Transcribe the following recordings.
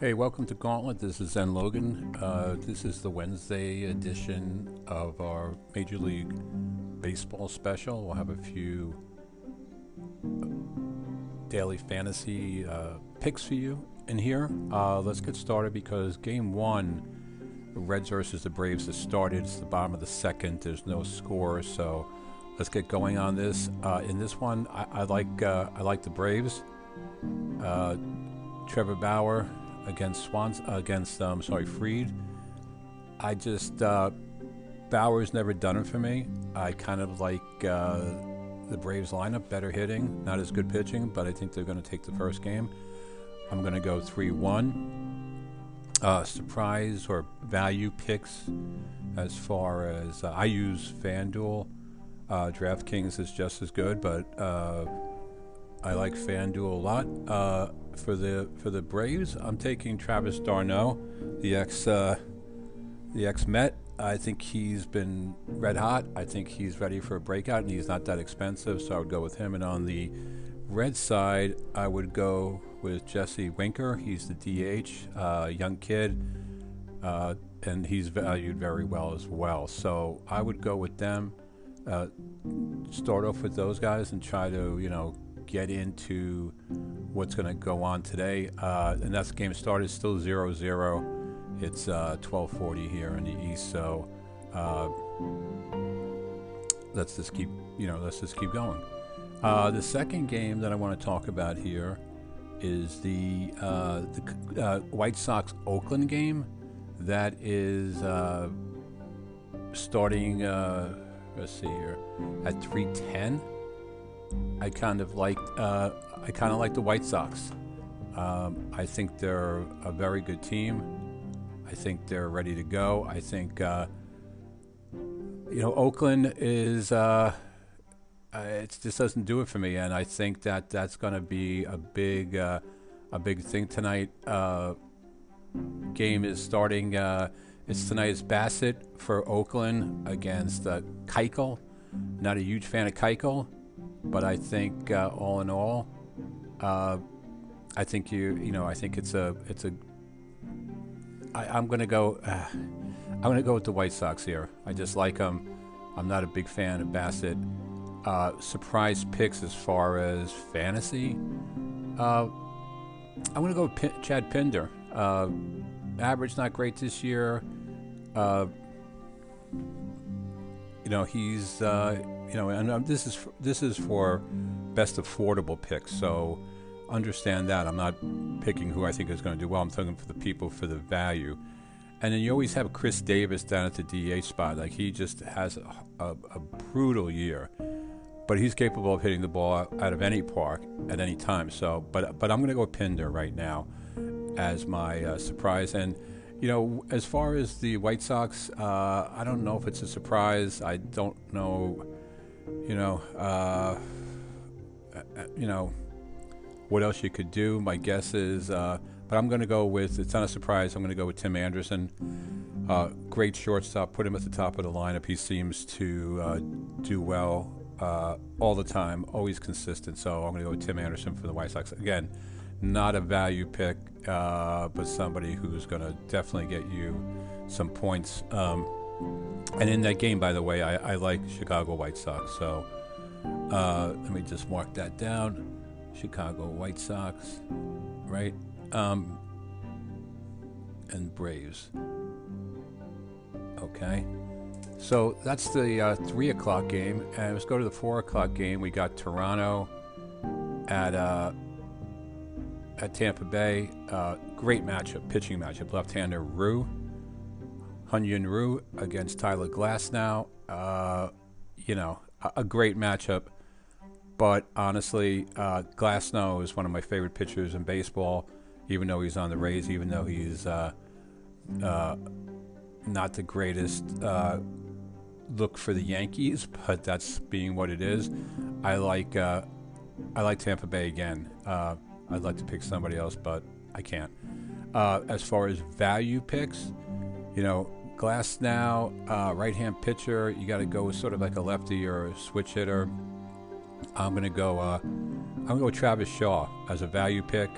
Hey, welcome to Gauntlet. This is Zen Logan. Uh, this is the Wednesday edition of our Major League Baseball special. We'll have a few uh, daily fantasy uh, picks for you in here. Uh, let's get started because game one, the Reds versus the Braves, has started. It's the bottom of the second. There's no score, so let's get going on this. Uh, in this one, I, I like uh, I like the Braves. Trevor Bauer against Swans against um sorry Fried. I just uh, Bauer's never done it for me. I kind of like uh, the Braves lineup, better hitting, not as good pitching, but I think they're going to take the first game. I'm going to go three one. Uh, surprise or value picks as far as uh, I use FanDuel. Uh, DraftKings is just as good, but uh, I like FanDuel a lot. For the for the Braves, I'm taking Travis d'Arnaud, the ex uh, the ex Met. I think he's been red hot. I think he's ready for a breakout, and he's not that expensive, so I would go with him. And on the red side, I would go with Jesse Winker. He's the DH, uh, young kid, uh, and he's valued very well as well. So I would go with them. Uh, start off with those guys and try to you know get into what's going to go on today. Uh, and that's game started still 0 0. It's uh, 1240 here in the east. So uh, let's just keep, you know, let's just keep going. Uh, the second game that I want to talk about here is the, uh, the uh, White Sox Oakland game that is starting, let's see here, at 310. I kind of like uh, I kind of like the White Sox. Um, I think they're a very good team. I think they're ready to go. I think uh, you know Oakland is uh, uh it just doesn't do it for me, and I think that that's going to be a big uh, a big thing tonight. Uh, game is starting. it's tonight is Bassitt for Oakland against uh, Keuchel. Not a huge fan of Keuchel. But I think uh, all in all, uh, I think you you know I think it's a it's a. I, I'm gonna go. Uh, I'm gonna go with the White Sox here. I just like them. I'm not a big fan of Bassitt. Uh, surprise picks as far as fantasy. Uh, I'm gonna go with P- Chad Pinder. Uh, average not great this year. Uh, you know he's uh, you know, and um, this is for, this is for best affordable picks. So understand that I'm not picking who I think is going to do well. I'm talking for the people for the value. And then you always have Khris Davis down at the DH spot. Like he just has a, a, a brutal year, but he's capable of hitting the ball out of any park at any time. So, but but I'm going to go Pinder right now as my uh, surprise. And you know, as far as the White Sox, uh, I don't know if it's a surprise. I don't know you know, uh, you know, what else you could do. My guess is, uh, but I'm going to go with. It's not a surprise. I'm going to go with Tim Anderson. Uh, great shortstop. Put him at the top of the lineup. He seems to uh, do well uh, all the time. Always consistent. So I'm going to go with Tim Anderson for the White Sox. Again, not a value pick, uh, but somebody who's going to definitely get you some points. Um, and in that game, by the way, I, I like Chicago White Sox. So uh, let me just mark that down. Chicago White Sox, right? Um, and Braves. Okay. So that's the uh, three o'clock game, and let's go to the four o'clock game. We got Toronto at uh, at Tampa Bay. Uh, great matchup, pitching matchup. Left-hander Ryu Hyun Ryu against Tyler Glasnow. Uh, you know, a, great matchup. But honestly, uh, Glasnow is one of my favorite pitchers in baseball, even though he's on the Rays, even though he's uh, uh, not the greatest uh, look for the Yankees, but that's being what it is. I like uh, I like Tampa Bay again. I'd like to pick somebody else, but I can't. as far as value picks, you know, Glasnow, uh, right hand pitcher. You got to go with sort of like a lefty or a switch hitter. I'm going to go. Uh, I'm going to go Travis Shaw as a value pick.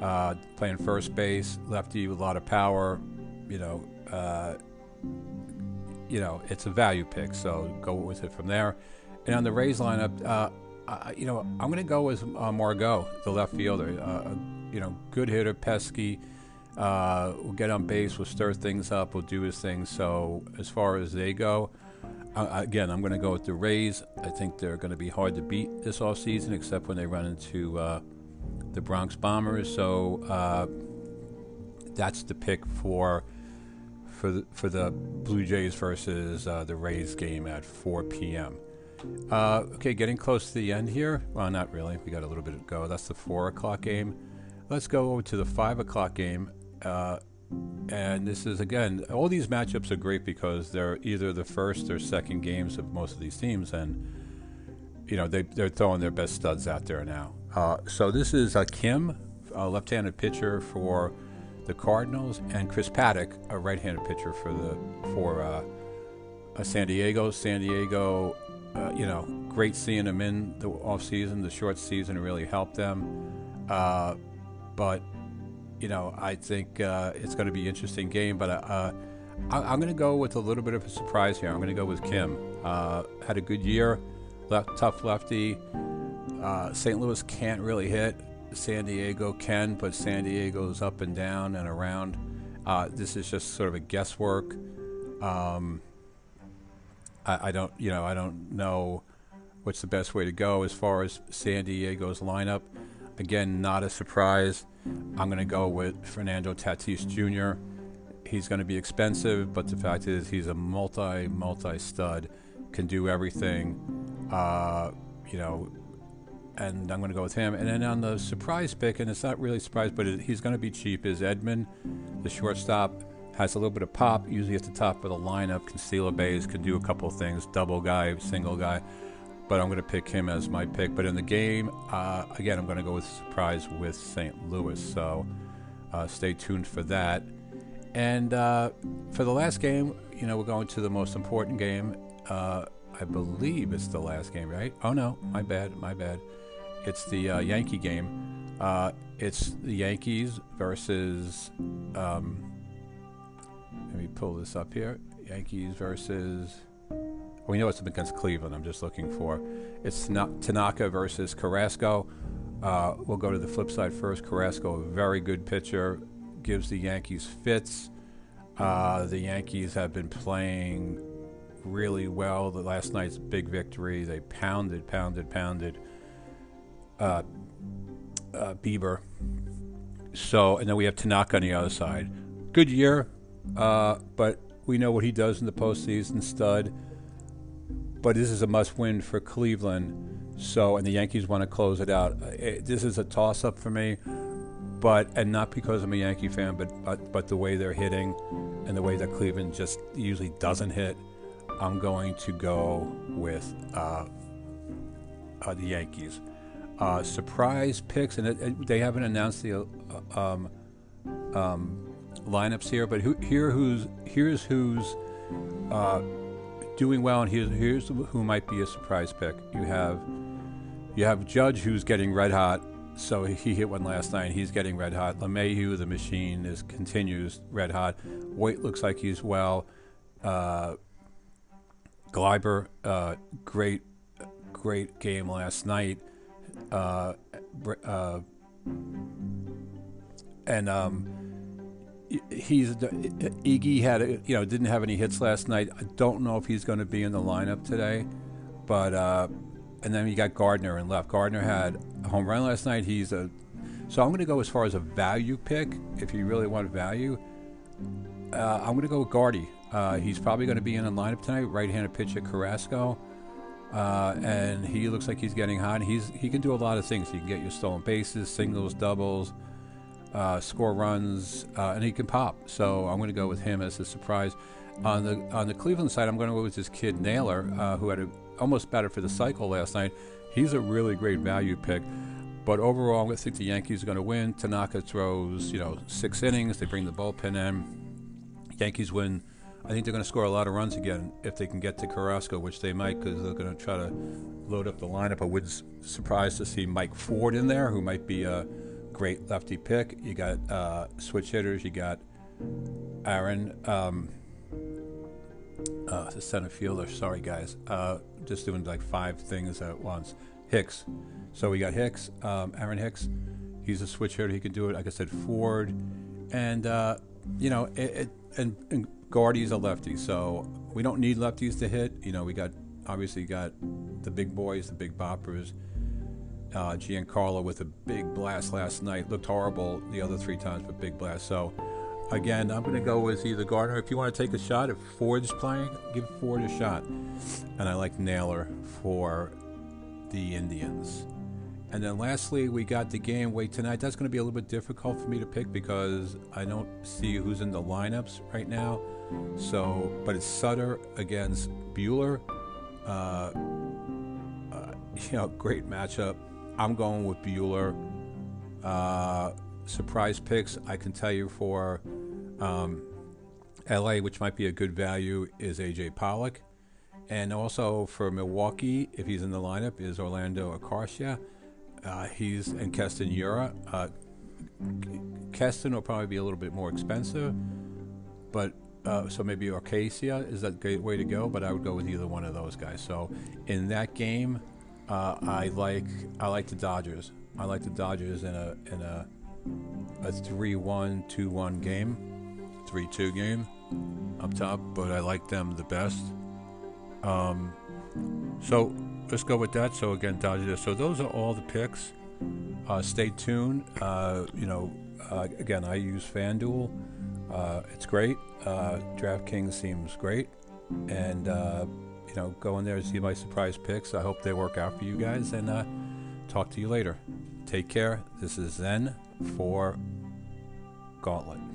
uh, playing first base, lefty with a lot of power. You know, uh, you know, it's a value pick, so go with it from there. And on the Rays lineup, uh, you know, I'm going to go with uh, Margot, the left fielder. You know, good hitter, pesky. Uh, will get on base, we'll stir things up, we'll do his thing. So as far as they go, uh, again, I'm going to go with the Rays. I think they're going to be hard to beat this offseason, except when they run into uh, the Bronx Bombers. So uh, that's the pick for for the, for the Blue Jays versus uh, the Rays game at 4 p.m. Uh, okay, getting close to the end here. Well, not really. We got a little bit to go. That's the four o'clock game. Let's go over to the five o'clock game. Uh, and this is again, all these matchups are great because they're either the first or second games of most of these teams, and you know they they're throwing their best studs out there now. Uh, so this is uh, Kim, a left-handed pitcher for the Cardinals, and Chris Paddack, a right-handed pitcher for the for uh, uh San Diego. San Diego, uh, you know, great seeing them in the off season. The short season really helped them, uh, but you know, I think uh, it's going to be an interesting game. But uh, I, am going to go with a little bit of a surprise here. I'm going to go with Kim. Uh, had a good year, left, tough lefty. Uh, St. Louis can't really hit. San Diego can, but San Diego's up and down and around. Uh, this is just sort of a guesswork. Um, I, I don't, you know, I don't know what's the best way to go as far as San Diego's lineup. Again, not a surprise. I'm going to go with Fernando Tatis Jr. He's going to be expensive, but the fact is he's a multi multi stud, can do everything. Uh, you know, and I'm going to go with him. And then on the surprise pick, and it's not really surprise, but it, he's going to be cheap. Is Edman, the shortstop, has a little bit of pop. Usually at the top of the lineup, can steal a base, can do a couple of things, double guy, single guy but I'm going to pick him as my pick. But in the game, uh, again, I'm going to go with surprise with St. Louis. So uh, stay tuned for that. And uh, for the last game, you know, we're going to the most important game. Uh, I believe it's the last game, right? Oh no, my bad, my bad. It's the uh, Yankee game. Uh, it's the Yankees versus. Um, let me pull this up here. Yankees versus we know it's against Cleveland. I'm just looking for. It's not Tanaka versus Carrasco. Uh, we'll go to the flip side first. Carrasco, a very good pitcher, gives the Yankees fits. Uh, the Yankees have been playing really well. The last night's big victory, they pounded, pounded, pounded uh, uh, Bieber. So, and then we have Tanaka on the other side. Good year, uh, but we know what he does in the postseason. Stud but this is a must-win for Cleveland. So, and the Yankees want to close it out. It, this is a toss-up for me, but and not because I'm a Yankee fan, but, but but the way they're hitting, and the way that Cleveland just usually doesn't hit. I'm going to go with uh, uh, the Yankees. Uh, surprise picks, and it, it, they haven't announced the uh, um, um, lineups here, but who, here who's here's who's uh, doing well, and here's, here's who might be a surprise pick. You have you have Judge, who's getting red hot. So he hit one last night. He's getting red hot. LeMahieu, the machine, is continues red hot. Voit looks like he's well. Uh, Gleyber, uh, great, great game last night. Uh, uh, and um, he's Iggy had you know didn't have any hits last night. I don't know if he's going to be in the lineup today, but uh, and then you got Gardner and left. Gardner had a home run last night. He's a so I'm going to go as far as a value pick. If you really want value, uh, I'm going to go with Gardy. Uh, he's probably going to be in the lineup tonight. Right-handed pitcher Carrasco. Uh, and he looks like he's getting hot. He's he can do a lot of things. He can get you stolen bases, singles, doubles, uh, score runs, uh, and he can pop. So I'm going to go with him as a surprise. On the on the Cleveland side, I'm going to go with this kid Naylor, uh, who had a, almost batted for the cycle last night. He's a really great value pick. But overall, I think the Yankees are going to win. Tanaka throws, you know, six innings. They bring the bullpen in. Yankees win. I think they're going to score a lot of runs again if they can get to Carrasco, which they might because they're going to try to load up the lineup. I wouldn't surprised to see Mike Ford in there, who might be a great lefty pick. You got uh, switch hitters. You got Aaron, um, uh, the center fielder. Sorry, guys. Uh, just doing like five things at once. Hicks. So we got Hicks, um, Aaron Hicks. He's a switch hitter. He can do it. Like I said, Ford, and uh, you know, it, it, and, and Gardy's a lefty. So we don't need lefties to hit. You know, we got obviously got the big boys, the big boppers. Uh, Giancarlo with a big blast last night. Looked horrible the other three times, but big blast. So, again, I'm going to go with either Gardner. If you want to take a shot, if Ford's playing, give Ford a shot. And I like Naylor for the Indians. And then lastly, we got the game weight tonight. That's going to be a little bit difficult for me to pick because I don't see who's in the lineups right now. So, but it's Suter against Buehler. Uh, uh, you know, great matchup. I'm going with Buehler. Uh, surprise picks, I can tell you for um, LA, which might be a good value, is AJ Pollock. And also for Milwaukee, if he's in the lineup, is Orlando Arcia. Uh, he's and Keston Hiura. Uh, Keston will probably be a little bit more expensive, but uh, so maybe Arcia is that a great way to go. But I would go with either one of those guys. So in that game, uh, I like I like the Dodgers. I like the Dodgers in a in a a three-one, two-one game, three-two game up top. But I like them the best. Um, so let's go with that. So again, Dodgers. So those are all the picks. Uh, stay tuned. Uh, you know, uh, again, I use FanDuel. Uh, it's great. Uh, DraftKings seems great, and know, go in there and see my surprise picks. I hope they work out for you guys, and uh, talk to you later. Take care. This is Zen for Gauntlet.